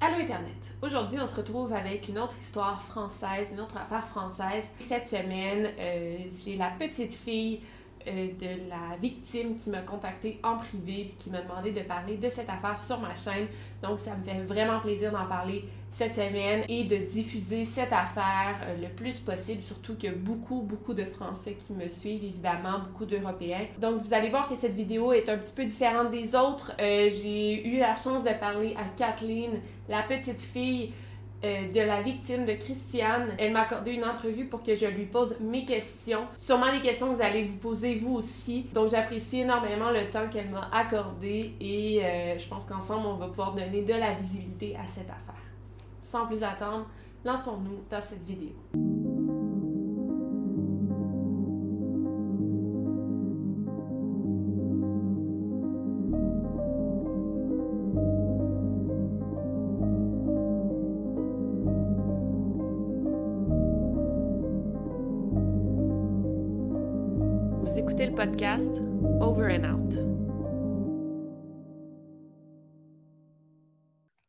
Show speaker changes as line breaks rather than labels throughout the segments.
Allô Internet! Aujourd'hui, on se retrouve avec une autre histoire française, une autre affaire française. Cette semaine, euh, j'ai la petite fille euh, de la victime qui m'a contacté en privé et qui m'a demandé de parler de cette affaire sur ma chaîne. Donc, ça me fait vraiment plaisir d'en parler cette semaine et de diffuser cette affaire euh, le plus possible, surtout qu'il y a beaucoup, beaucoup de Français qui me suivent, évidemment, beaucoup d'Européens. Donc, vous allez voir que cette vidéo est un petit peu différente des autres. Euh, j'ai eu la chance de parler à Kathleen, la petite fille euh, de la victime de Christiane. Elle m'a accordé une entrevue pour que je lui pose mes questions. Sûrement des questions que vous allez vous poser vous aussi. Donc j'apprécie énormément le temps qu'elle m'a accordé et euh, je pense qu'ensemble on va pouvoir donner de la visibilité à cette affaire. Sans plus attendre, lançons-nous dans cette vidéo. Vous écoutez le podcast Over and Out.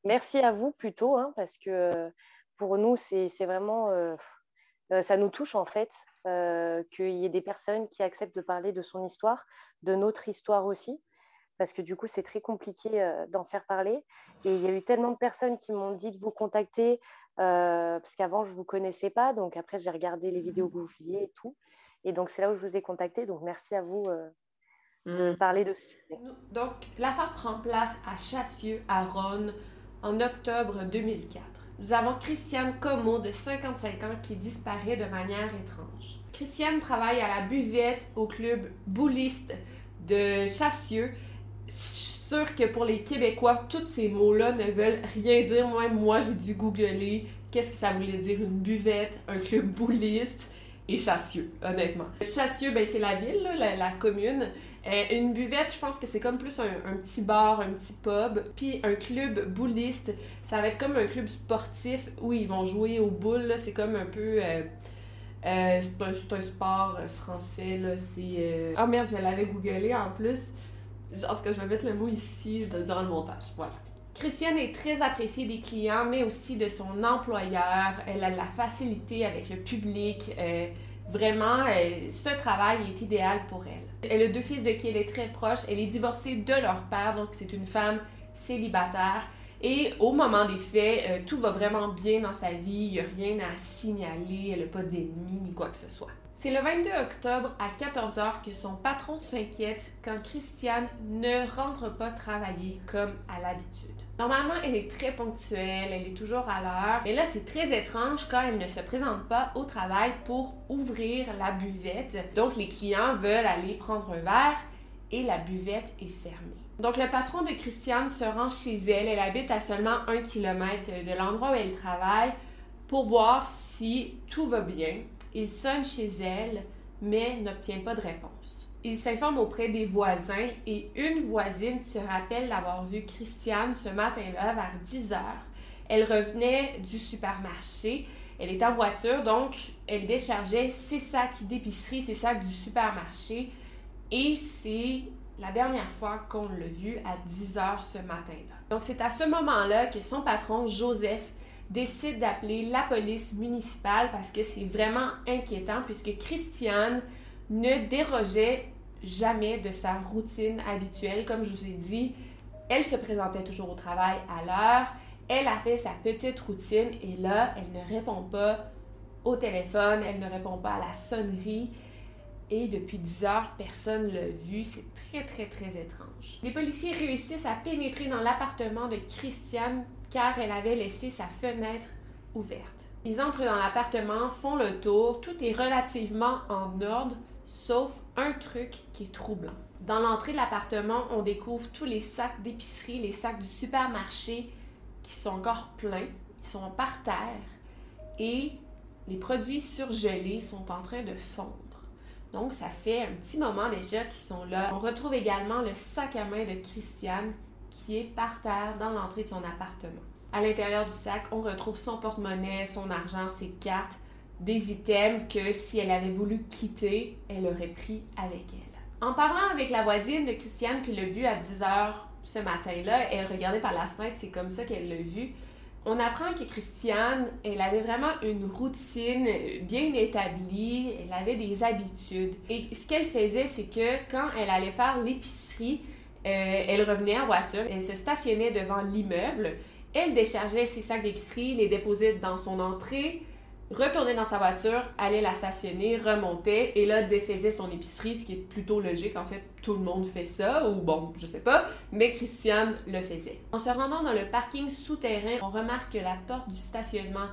Merci à vous plutôt, hein, parce que pour nous, c'est vraiment, euh, euh, ça nous touche en fait, euh, qu'il y ait des personnes qui acceptent de parler de son histoire, de notre histoire aussi, parce que du coup, c'est très compliqué d'en faire parler. Et il y a eu tellement de personnes qui m'ont dit de vous contacter, parce qu'avant, je ne vous connaissais pas, donc après, j'ai regardé les vidéos que vous faisiez et tout. Et donc, c'est là où je vous ai contacté, donc merci à vous euh, de
Mm.
parler de ce sujet.
Donc, l'affaire prend place à Chassieux, à Rhône, en octobre 2004. Nous avons Christiane Como, de 55 ans, qui disparaît de manière étrange. Christiane travaille à la buvette au club bouliste de Chassieux. Sûre que pour les Québécois, tous ces mots-là ne veulent rien dire. Moi, moi j'ai dû googler qu'est-ce que ça voulait dire une buvette, un club bouliste et Chassieux, honnêtement. Chassieux, ben, c'est la ville, la, commune. Euh, une buvette, je pense que c'est comme plus un, petit bar, un petit pub. Puis un club bouliste, ça va être comme un club sportif où ils vont jouer aux boules. C'est comme un peu. euh, euh, c'est un, un sport français. là. C'est. Oh merde, je l'avais googlé en plus. En tout cas, je vais mettre le mot ici durant le montage. Voilà. Christiane est très appréciée des clients, mais aussi de son employeur. Elle a de la facilité avec le public. Euh, vraiment, euh, ce travail est idéal pour elle. Elle a deux fils de qui elle est très proche. Elle est divorcée de leur père, donc c'est une femme célibataire. Et au moment des faits, euh, tout va vraiment bien dans sa vie. Il n'y a rien à signaler. Elle n'a pas d'ennemis ni quoi que ce soit. C'est le 22 octobre à 14h que son patron s'inquiète quand Christiane ne rentre pas travailler comme à l'habitude. Normalement, elle est très ponctuelle, elle est toujours à l'heure. Mais là, c'est très étrange quand elle ne se présente pas au travail pour ouvrir la buvette. Donc, les clients veulent aller prendre un verre et la buvette est fermée. Donc, le patron de Christiane se rend chez elle. Elle habite à seulement un kilomètre de l'endroit où elle travaille pour voir si tout va bien. Il sonne chez elle, mais n'obtient pas de réponse. Il s'informe auprès des voisins et une voisine se rappelle d'avoir vu Christiane ce matin-là vers 10 heures. Elle revenait du supermarché. Elle est en voiture, donc elle déchargeait ses sacs d'épicerie, ses sacs du supermarché. Et c'est la dernière fois qu'on l'a vue à 10 heures ce matin-là. Donc c'est à ce moment-là que son patron, Joseph, décide d'appeler la police municipale parce que c'est vraiment inquiétant puisque Christiane ne dérogeait jamais de sa routine habituelle. Comme je vous ai dit, elle se présentait toujours au travail à l'heure, elle a fait sa petite routine et là, elle ne répond pas au téléphone, elle ne répond pas à la sonnerie. Et depuis 10 heures, personne ne l'a vu. C'est très, très, très étrange. Les policiers réussissent à pénétrer dans l'appartement de Christiane car elle avait laissé sa fenêtre ouverte. Ils entrent dans l'appartement, font le tour, tout est relativement en ordre, sauf un truc qui est troublant. Dans l'entrée de l'appartement, on découvre tous les sacs d'épicerie, les sacs du supermarché qui sont encore pleins, ils sont par terre et les produits surgelés sont en train de fondre. Donc, ça fait un petit moment déjà qu'ils sont là. On retrouve également le sac à main de Christiane qui est par terre dans l'entrée de son appartement. À l'intérieur du sac, on retrouve son porte-monnaie, son argent, ses cartes, des items que si elle avait voulu quitter, elle aurait pris avec elle. En parlant avec la voisine de Christiane qui l'a vue à 10 h ce matin-là, elle regardait par la fenêtre, c'est comme ça qu'elle l'a vue. On apprend que Christiane, elle avait vraiment une routine bien établie, elle avait des habitudes. Et ce qu'elle faisait, c'est que quand elle allait faire l'épicerie, euh, elle revenait en voiture, elle se stationnait devant l'immeuble, elle déchargeait ses sacs d'épicerie, les déposait dans son entrée, retournait dans sa voiture, allait la stationner, remontait et là défaisait son épicerie, ce qui est plutôt logique. En fait, tout le monde fait ça, ou bon, je sais pas, mais Christiane le faisait. En se rendant dans le parking souterrain, on remarque que la porte du stationnement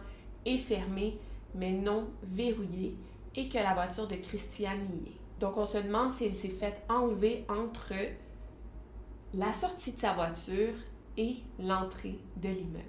est fermée, mais non verrouillée, et que la voiture de Christiane y est. Donc on se demande si elle s'est faite enlever entre la sortie de sa voiture et l'entrée de l'immeuble.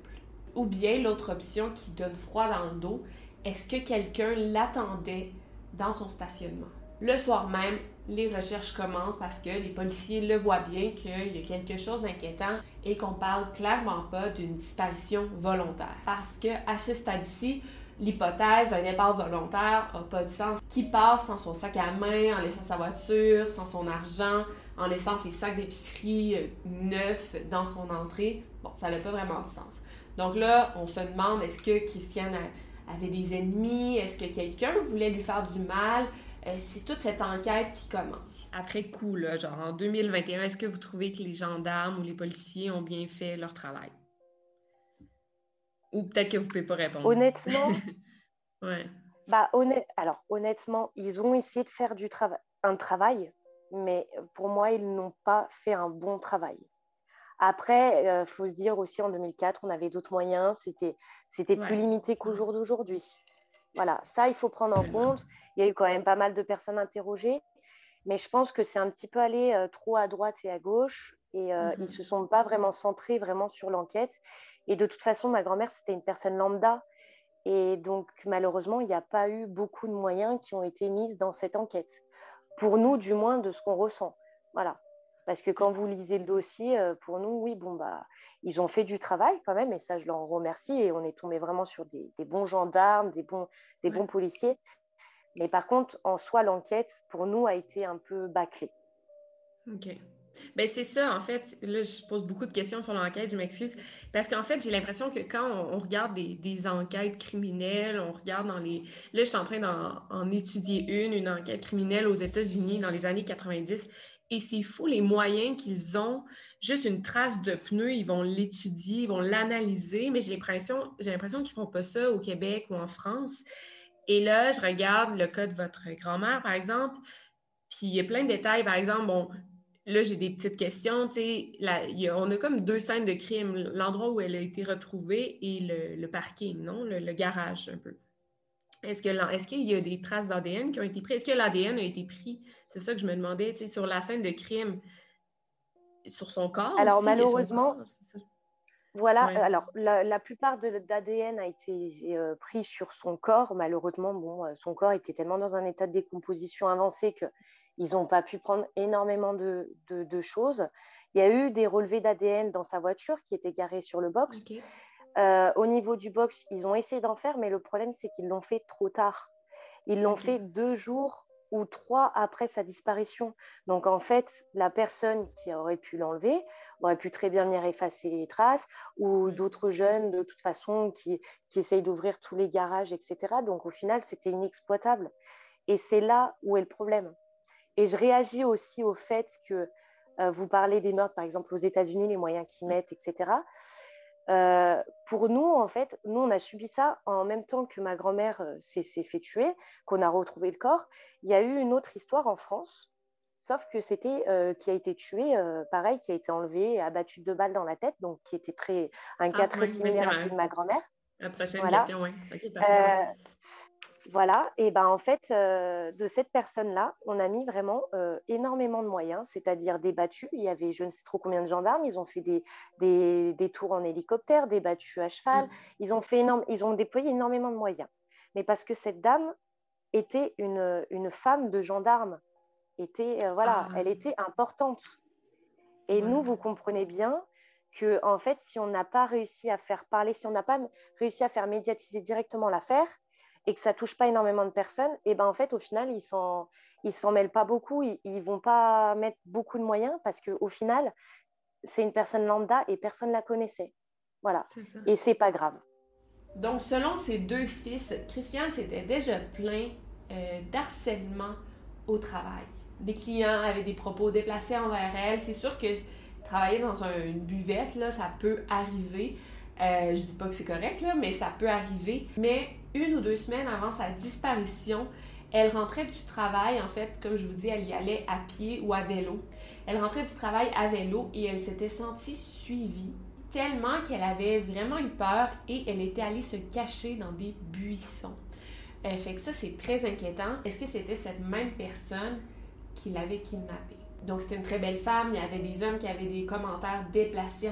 Ou bien l'autre option qui donne froid dans le dos, est-ce que quelqu'un l'attendait dans son stationnement? Le soir même, les recherches commencent parce que les policiers le voient bien qu'il y a quelque chose d'inquiétant et qu'on parle clairement pas d'une disparition volontaire. Parce que à ce stade-ci, l'hypothèse d'un départ volontaire n'a pas de sens. Qui passe sans son sac à main, en laissant sa voiture, sans son argent, en laissant ses sacs d'épicerie euh, neufs dans son entrée, bon, ça n'a pas vraiment de sens. Donc là, on se demande est-ce que Christiane avait des ennemis, est-ce que quelqu'un voulait lui faire du mal? Euh, c'est toute cette enquête qui commence. Après coup, là, genre en 2021, est-ce que vous trouvez que les gendarmes ou les policiers ont bien fait leur travail? Ou peut-être que vous ne pouvez pas répondre.
Honnêtement,
ouais.
bah, alors honnêtement, ils ont essayé de faire du travail, un travail, mais pour moi, ils n'ont pas fait un bon travail. Après, il euh, faut se dire aussi, en 2004, on avait d'autres moyens, c'était, c'était plus limité qu'au jour d'aujourd'hui. Voilà, ça, il faut prendre en compte. Il y a eu quand même pas mal de personnes interrogées, mais je pense que c'est un petit peu allé euh, trop à droite et à gauche, et euh, ils ne se sont pas vraiment centrés vraiment sur l'enquête. Et de toute façon, ma grand-mère, c'était une personne lambda, et donc malheureusement, il n'y a pas eu beaucoup de moyens qui ont été mis dans cette enquête pour nous, du moins, de ce qu'on ressent. Voilà. Parce que quand vous lisez le dossier, euh, pour nous, oui, bon, bah, ils ont fait du travail quand même, et ça, je leur remercie. Et on est tombé vraiment sur des, bons gendarmes, des bons, des bons policiers. Mais par contre, en soi, l'enquête, pour nous, a été un peu bâclée.
OK. Ben c'est ça, en fait. Là, je pose beaucoup de questions sur l'enquête, je m'excuse. Parce qu'en fait, j'ai l'impression que quand on, regarde des, enquêtes criminelles, on regarde dans les. Là, je suis en train d'en étudier une, une enquête criminelle aux États-Unis dans les années 90. Et c'est fou les moyens qu'ils ont. Juste une trace de pneu, ils vont l'étudier, ils vont l'analyser, mais j'ai l'impression, j'ai l'impression qu'ils ne font pas ça au Québec ou en France. Et là, je regarde le cas de votre grand-mère, par exemple, puis il y a plein de détails. Par exemple, bon, là, j'ai des petites questions. on a comme deux scènes de crime, l'endroit où elle a été retrouvée et le, parking, non? Le, garage, un peu. Est-ce qu'il y a des traces d'ADN qui ont été prises? Est-ce que l'ADN a été pris? C'est ça que je me demandais, sur la scène de crime, sur son corps.
Alors, malheureusement, voilà, alors la, plupart de l'ADN a été euh, pris sur son corps. Malheureusement, bon, euh, son corps était tellement dans un état de décomposition avancé que ils n'ont pas pu prendre énormément de, choses. Il y a eu des relevés d'ADN dans sa voiture qui était garée sur le box. Euh, au niveau du box, ils ont essayé d'en faire, mais le problème, c'est qu'ils l'ont fait trop tard. Ils l'ont fait deux jours ou trois après sa disparition. Donc en fait, la personne qui aurait pu l'enlever aurait pu très bien venir effacer les traces, ou d'autres jeunes de toute façon qui, qui essayent d'ouvrir tous les garages, etc. Donc au final, c'était inexploitable. Et c'est là où est le problème. Et je réagis aussi au fait que euh, vous parlez des meurtres, par exemple aux États-Unis, les moyens qu'ils mettent, etc. Euh, pour nous, en fait, nous, on a subi ça en même temps que ma grand-mère euh, s'est fait tuer, qu'on a retrouvé le corps. Il y a eu une autre histoire en France, sauf que c'était euh, qui a été tué, pareil, qui a été enlevé, abattu de balles dans la tête, donc qui était très un cas ah, très similaire à celui de ma grand-mère.
La prochaine question, oui.
Voilà, et ben en fait, euh, de cette personne-là, on a mis vraiment euh, énormément de moyens, c'est-à-dire des battues. Il y avait je ne sais trop combien de gendarmes, ils ont fait des, des, tours en hélicoptère, des battues à cheval, mm. ils, ont fait énorme, ils ont déployé énormément de moyens. Mais parce que cette dame était une, une femme de gendarme, était, euh, voilà, ah. elle était importante. Et nous, vous comprenez bien que, en fait, si on n'a pas réussi à faire parler, si on n'a pas réussi à faire médiatiser directement l'affaire, et que ça touche pas énormément de personnes, et ben en fait au final ils s'en ils s'en mêlent pas beaucoup, ils, ne vont pas mettre beaucoup de moyens parce que au final c'est une personne lambda et personne la connaissait. Voilà. Et c'est pas grave.
Donc selon ses deux fils, Christiane s'était déjà plaint euh, d'harcèlement au travail. Des clients avaient des propos déplacés envers elle. C'est sûr que travailler dans une buvette, là, ça peut arriver. Euh, je dis pas que c'est correct, là, mais ça peut arriver. Mais une ou deux semaines avant sa disparition, elle rentrait du travail, en fait, comme je vous dis, elle y allait à pied ou à vélo. Elle rentrait du travail à vélo et elle s'était sentie suivie tellement qu'elle avait vraiment eu peur et elle était allée se cacher dans des buissons. Euh, fait que ça, c'est très inquiétant. Est-ce que c'était cette même personne qui l'avait kidnappée? Donc, c'était une très belle femme. Il y avait des hommes qui avaient des commentaires déplacés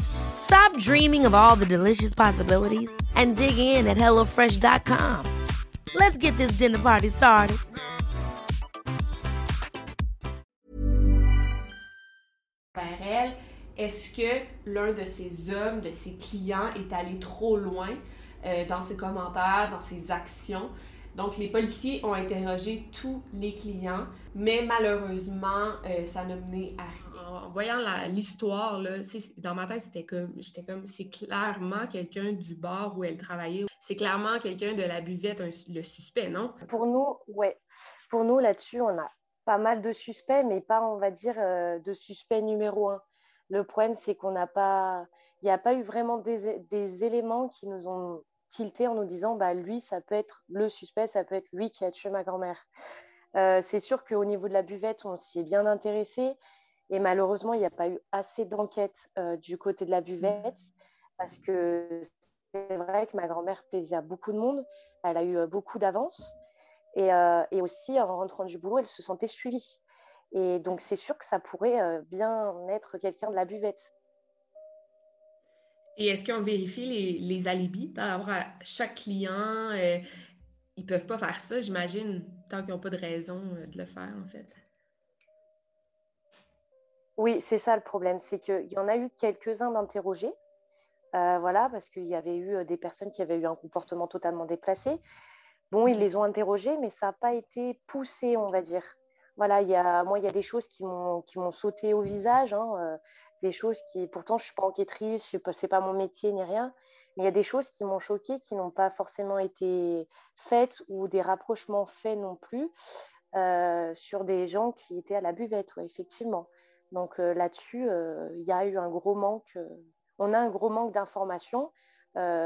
Stop dreaming of all the delicious possibilities and dig in at HelloFresh.com. Let's get this dinner party started.
est-ce que l'un de ses hommes, de ses clients, est allé trop loin euh, dans ses commentaires, dans ses actions? Donc, les policiers ont interrogé tous les clients, mais malheureusement, euh, ça n'a mené à rien en voyant l'histoire, dans ma tête, c'était comme, j'étais comme, c'est clairement quelqu'un du bar où elle travaillait. C'est clairement quelqu'un de la buvette, le suspect, non?
Pour nous, ouais. Pour nous, là-dessus, on a pas mal de suspects, mais pas, on va dire, euh, de suspect numéro un. Le problème, c'est qu'on n'a pas, il n'y a pas eu vraiment des, des, éléments qui nous ont tilté en nous disant, bah, lui, ça peut être le suspect, ça peut être lui qui a tué ma grand-mère. Euh, c'est sûr qu'au niveau de la buvette, on s'y est bien intéressé. Et malheureusement, il n'y a pas eu assez d'enquête euh, du côté de la buvette parce que c'est vrai que ma grand-mère plaisait à beaucoup de monde. Elle a eu euh, beaucoup d'avance. Euh, et, aussi, en rentrant du boulot, elle se sentait suivie. Et donc, c'est sûr que ça pourrait bien être quelqu'un de la buvette.
Et est-ce qu'on vérifie les, les, alibis par rapport à chaque client? ils ne peuvent pas faire ça, j'imagine, tant qu'ils n'ont pas de raison de le faire, en fait.
Oui, c'est ça le problème, c'est qu'il y en a eu quelques-uns d'interrogés, euh, voilà, parce qu'il y avait eu euh, des personnes qui avaient eu un comportement totalement déplacé. Bon, ils les ont interrogés, mais ça n'a pas été poussé, on va dire. Voilà, moi, il y a des choses qui m'ont, sauté au visage, hein, euh, des choses qui, pourtant, je ne suis pas enquêtrice, ce n'est pas, pas mon métier ni rien, Mais il y a des choses qui m'ont choquée, qui n'ont pas forcément été faites ou des rapprochements faits non plus sur des gens qui étaient à la buvette, effectivement. Donc là-dessus, il y a eu un gros manque, on a un gros manque d'informations.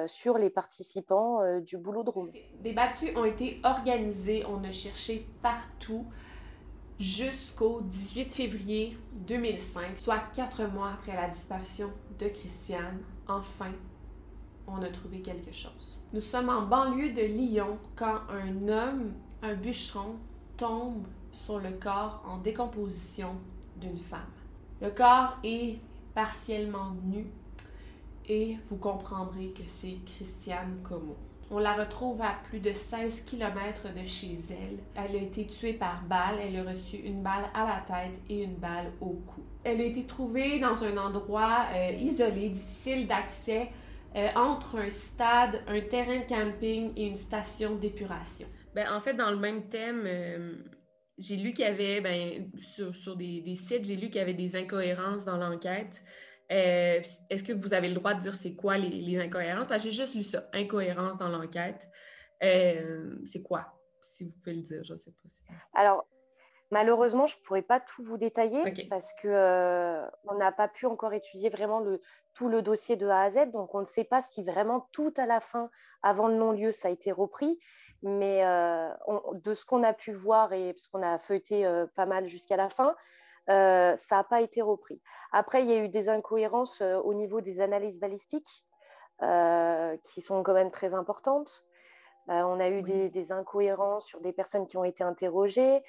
sur les participants du boulot de room.
Des battues ont été organisées, on a cherché partout jusqu'au 18 février 2005, soit quatre mois après la disparition de Christiane. Enfin, on a trouvé quelque chose. Nous sommes en banlieue de Lyon quand un homme, un bûcheron, tombe sur le corps en décomposition d'une femme. Le corps est partiellement nu et vous comprendrez que c'est Christiane Como. On la retrouve à plus de 16 km de chez elle. Elle a été tuée par balle. Elle a reçu une balle à la tête et une balle au cou. Elle a été trouvée dans un endroit euh, isolé, difficile d'accès, euh, entre un stade, un terrain de camping et une station d'épuration. Ben, en fait, dans le même thème, euh, j'ai lu qu'il y avait, ben, sur, des, des, sites, j'ai lu qu'il y avait des incohérences dans l'enquête. Euh, est-ce que vous avez le droit de dire c'est quoi les, incohérences? j'ai juste lu ça, incohérence dans l'enquête. Euh, c'est quoi? Si vous pouvez le dire, je ne sais pas. Si...
Alors, malheureusement, je ne pourrais pas tout vous détailler parce qu'on euh, n'a pas pu encore étudier vraiment le, tout le dossier de A à Z. Donc, on ne sait pas si vraiment tout à la fin, avant le non-lieu, ça a été repris. Mais de ce qu'on a pu voir, et parce qu'on a feuilleté pas mal jusqu'à la fin, euh, ça n'a pas été repris. Après, il y a eu des incohérences euh, au niveau des analyses balistiques euh, qui sont quand même très importantes. on a eu des, incohérences sur des personnes qui ont été interrogées,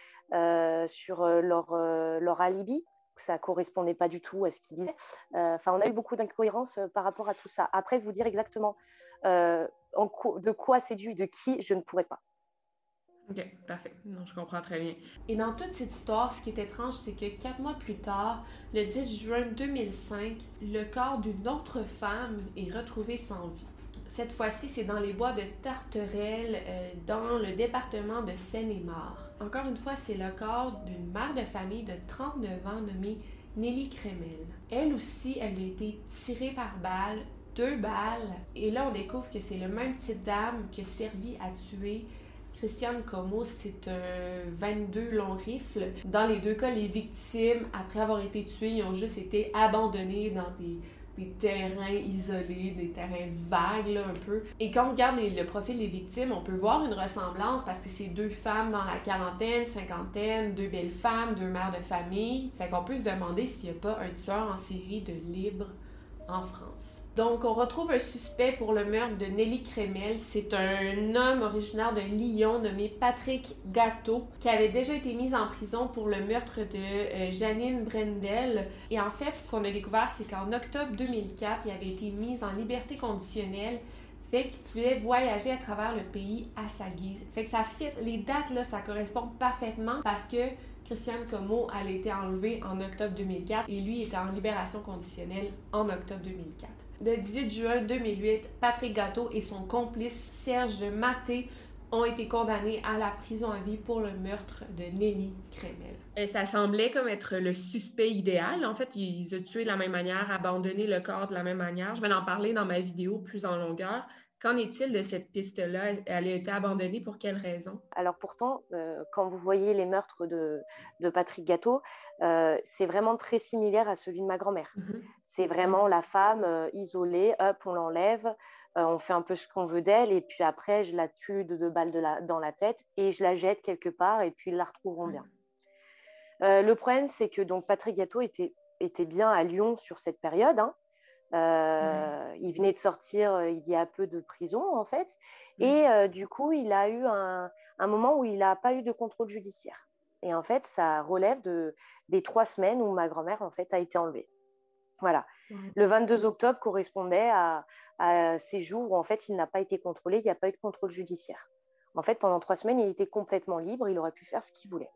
sur leur, leur, alibi. Ça ne correspondait pas du tout à ce qu'ils disaient. Enfin, on a eu beaucoup d'incohérences par rapport à tout ça. Après, vous dire exactement de quoi dû, de qui, je ne pourrais pas.
OK, parfait. Non, je comprends très bien. Et dans toute cette histoire, ce qui est étrange, c'est que quatre mois plus tard, le 10 juin 2005, le corps d'une autre femme est retrouvé sans vie. Cette fois-ci, c'est dans les bois de Tarterelle, euh, dans le département de Seine-et-Marne. Encore une fois, c'est le corps d'une mère de famille de 39 ans nommée Nelly Kremel. Elle aussi, elle a été tirée par balle, deux balles, et là, on découvre que c'est le même type d'arme qui a servi à tuer Christiane Como, c'est un 22 long rifle. Dans les deux cas, les victimes, après avoir été tuées, ils ont juste été abandonnées dans des, terrains isolés, des terrains vagues un peu. Et quand on regarde le profil des victimes, on peut voir une ressemblance parce que c'est deux femmes dans la quarantaine, cinquantaine, deux belles femmes, deux mères de famille. Fait qu'on peut se demander s'il n'y a pas un tueur en série de libre en France. Donc, on retrouve un suspect pour le meurtre de Nelly Kremel. C'est un homme originaire de Lyon nommé Patrick Gâteau qui avait déjà été mis en prison pour le meurtre de euh, Janine Brendel. Et en fait, ce qu'on a découvert, c'est qu'en octobre 2004, il avait été mis en liberté conditionnelle fait qu'il pouvait voyager à travers le pays à sa guise. Fait que ça fit, les dates là, ça correspond parfaitement parce que Christiane Como, elle a été enlevée en octobre 2004 et lui était en libération conditionnelle en octobre 2004. Le 18 juin 2008, Patrick Gâteau et son complice Serge Maté ont été condamnés à la prison à vie pour le meurtre de Nelly Kremel. Et ça semblait comme être le suspect idéal. En fait, ils ont tué de la même manière, abandonné le corps de la même manière. Je vais en parler dans ma vidéo plus en longueur. Qu'en est-il de cette piste-là? Elle a été abandonnée pour quelle raison?
Alors pourtant, euh, quand vous voyez les meurtres de, Patrick Gâteau, euh, c'est vraiment très similaire à celui de ma grand-mère. Mhm. C'est vraiment la femme euh, isolée, hop, on l'enlève, on fait un peu ce qu'on veut d'elle, et puis après, je la tue de deux balles dans la tête et je la jette quelque part, et puis ils la retrouveront bien. le problème, c'est que donc Patrick Gâteau était, était bien à Lyon sur cette période. Hein, euh, il venait de sortir euh, il y a peu de prison, en fait. Mmh. Et euh, du coup, il a eu un, moment où il n'a pas eu de contrôle judiciaire. Et en fait, ça relève de, des trois semaines où ma grand-mère, en fait, a été enlevée. Voilà. Le 22 octobre correspondait à, ces jours où, en fait, il n'a pas été contrôlé, il n'y a pas eu de contrôle judiciaire. En fait, pendant trois semaines, il était complètement libre, il aurait pu faire ce qu'il voulait.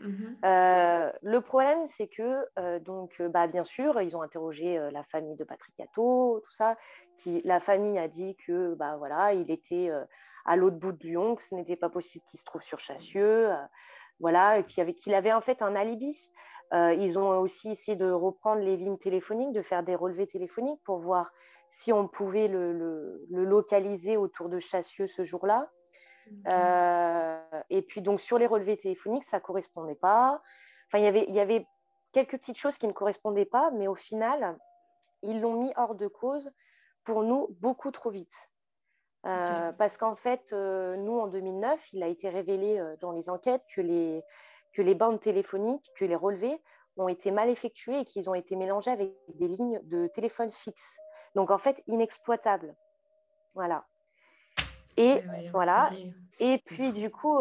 Mhm. Euh, le problème, c'est que, euh, donc, euh, bah, bien sûr, ils ont interrogé la famille de Patrick Gâteau, tout ça. La famille a dit que, bah, voilà, il était à l'autre bout de Lyon, que ce n'était pas possible qu'il se trouve sur Chassieux, voilà, qu'il avait, en fait un alibi. ils ont aussi essayé de reprendre les lignes téléphoniques, de faire des relevés téléphoniques pour voir si on pouvait le, localiser autour de Chassieux ce jour-là. Et puis donc sur les relevés téléphoniques, ça ne correspondait pas. Enfin, y il y avait quelques petites choses qui ne correspondaient pas, mais au final, ils l'ont mis hors de cause pour nous beaucoup trop vite. Euh, parce qu'en fait, euh, nous, en 2009, il a été révélé euh, dans les enquêtes que les, que les bandes téléphoniques, que les relevés ont été mal effectués et qu'ils ont été mélangés avec des lignes de téléphone fixe. Donc, en fait, inexploitables. Voilà. Et voilà. Et puis, du coup,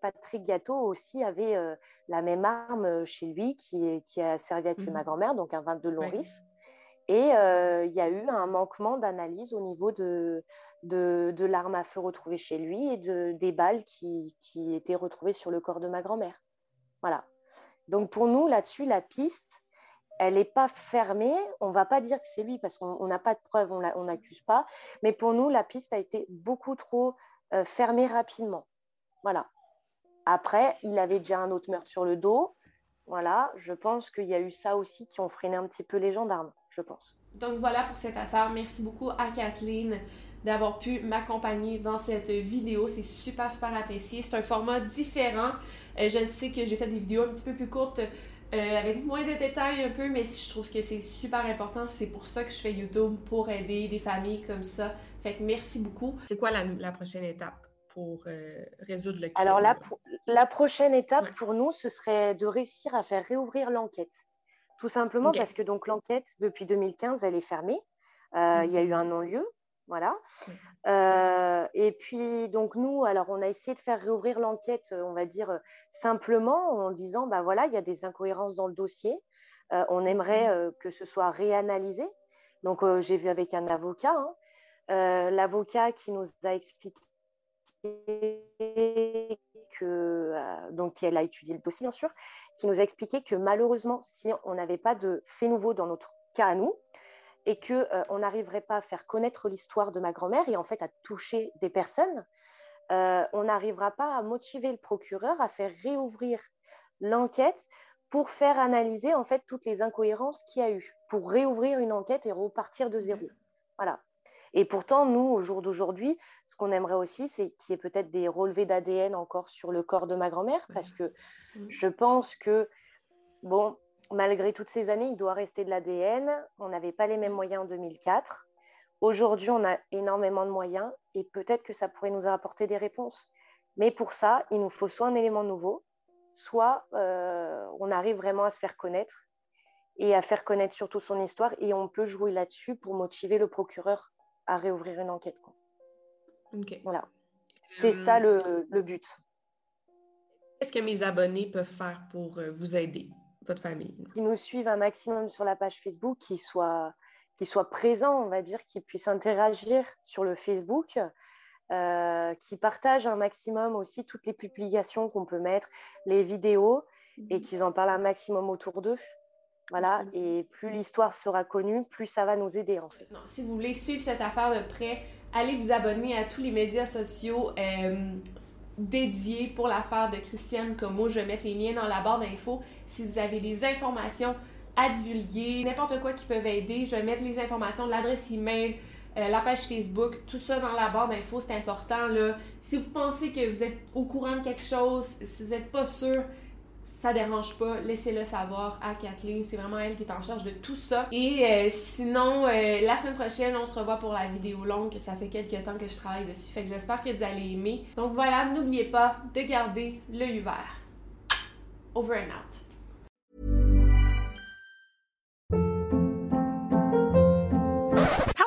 Patrick Gâteau aussi avait la même arme chez lui qui, qui a servi à tuer ma mmh grand-mère, donc un 22 long riff. Et il y a eu un manquement d'analyse au niveau de, de, l'arme à feu retrouvée chez lui et de, des balles qui, qui étaient retrouvées sur le corps de ma grand-mère. Voilà. Donc pour nous, là-dessus, la piste, elle n'est pas fermée. On ne va pas dire que c'est lui parce qu'on n'a pas de preuves, on n'accuse pas. Mais pour nous, la piste a été beaucoup trop euh, fermée rapidement. Voilà. Après, il avait déjà un autre meurtre sur le dos. Voilà, je pense qu'il y a eu ça aussi qui ont freiné un petit peu les gendarmes, je pense.
Donc voilà pour cette affaire. Merci beaucoup à Kathleen d'avoir pu m'accompagner dans cette vidéo. C'est super, super apprécié. C'est un format différent. Euh, je sais que j'ai fait des vidéos un petit peu plus courtes euh, avec moins de détails un peu, mais je trouve que c'est super important. C'est pour ça que je fais YouTube, pour aider des familles comme ça. Fait que merci beaucoup. C'est quoi la, prochaine étape pour euh, résoudre le
crime? Alors la, la prochaine étape pour nous, ce serait de réussir à faire réouvrir l'enquête. Tout simplement parce que donc l'enquête, depuis 2015, elle est fermée. Il y a eu un non-lieu. Voilà. Euh, et puis, donc, nous, alors, on a essayé de faire réouvrir l'enquête, on va dire, euh, simplement en disant, bah voilà, il y a des incohérences dans le dossier. Euh, on aimerait que ce soit réanalysé. Donc, j'ai vu avec un avocat, hein. l'avocat qui nous a expliqué que, donc, elle a étudié le dossier, bien sûr, qui nous a expliqué que malheureusement, si on n'avait pas de fait nouveau dans notre cas à nous, et qu'on euh, n'arriverait pas à faire connaître l'histoire de ma grand-mère et en fait à toucher des personnes, euh, on n'arrivera pas à motiver le procureur à faire réouvrir l'enquête pour faire analyser en fait toutes les incohérences qu'il y a eu, pour réouvrir une enquête et repartir de zéro. Voilà. Et pourtant, nous, au jour d'aujourd'hui, ce qu'on aimerait aussi, c'est qu'il y ait peut-être des relevés d'ADN encore sur le corps de ma grand-mère, parce que je pense que, bon, malgré toutes ces années, il doit rester de l'ADN. On n'avait pas les mêmes mm. moyens en 2004. Aujourd'hui, on a énormément de moyens et peut-être que ça pourrait nous apporter des réponses. Mais pour ça, il nous faut soit un élément nouveau, soit euh, on arrive vraiment à se faire connaître et à faire connaître surtout son histoire et on peut jouer là-dessus pour motiver le procureur à réouvrir une enquête. Voilà. C'est ça euh, le, le but.
Qu'est-ce que mes abonnés peuvent faire pour euh, vous aider? Votre famille
Qui nous suivent un maximum sur la page Facebook, qui soient, qui soient présents, on va dire, qui puissent interagir sur le Facebook, euh, qui partagent un maximum aussi toutes les publications qu'on peut mettre, les vidéos, et mhm. qu'ils en parlent un maximum autour d'eux. Voilà, et plus l'histoire sera connue, plus ça va nous aider en fait.
si vous voulez suivre cette affaire de près, allez vous abonner à tous les médias sociaux. Euh, dédié pour l'affaire de Christiane Como. Je vais mettre les liens dans la barre d'infos. Si vous avez des informations à divulguer, n'importe quoi qui peuvent aider, je vais mettre les informations, l'adresse email, euh, la page Facebook, tout ça dans la barre d'infos, c'est important. Là. Si vous pensez que vous êtes au courant de quelque chose, si vous n'êtes pas sûr, ça dérange pas, laissez-le savoir à Kathleen. C'est vraiment elle qui est en charge de tout ça. Et euh, sinon, euh, la semaine prochaine, on se revoit pour la vidéo longue, ça fait quelques temps que je travaille dessus. Fait que j'espère que vous allez aimer. Donc voilà, n'oubliez pas de garder l'œil ouvert. Over and out.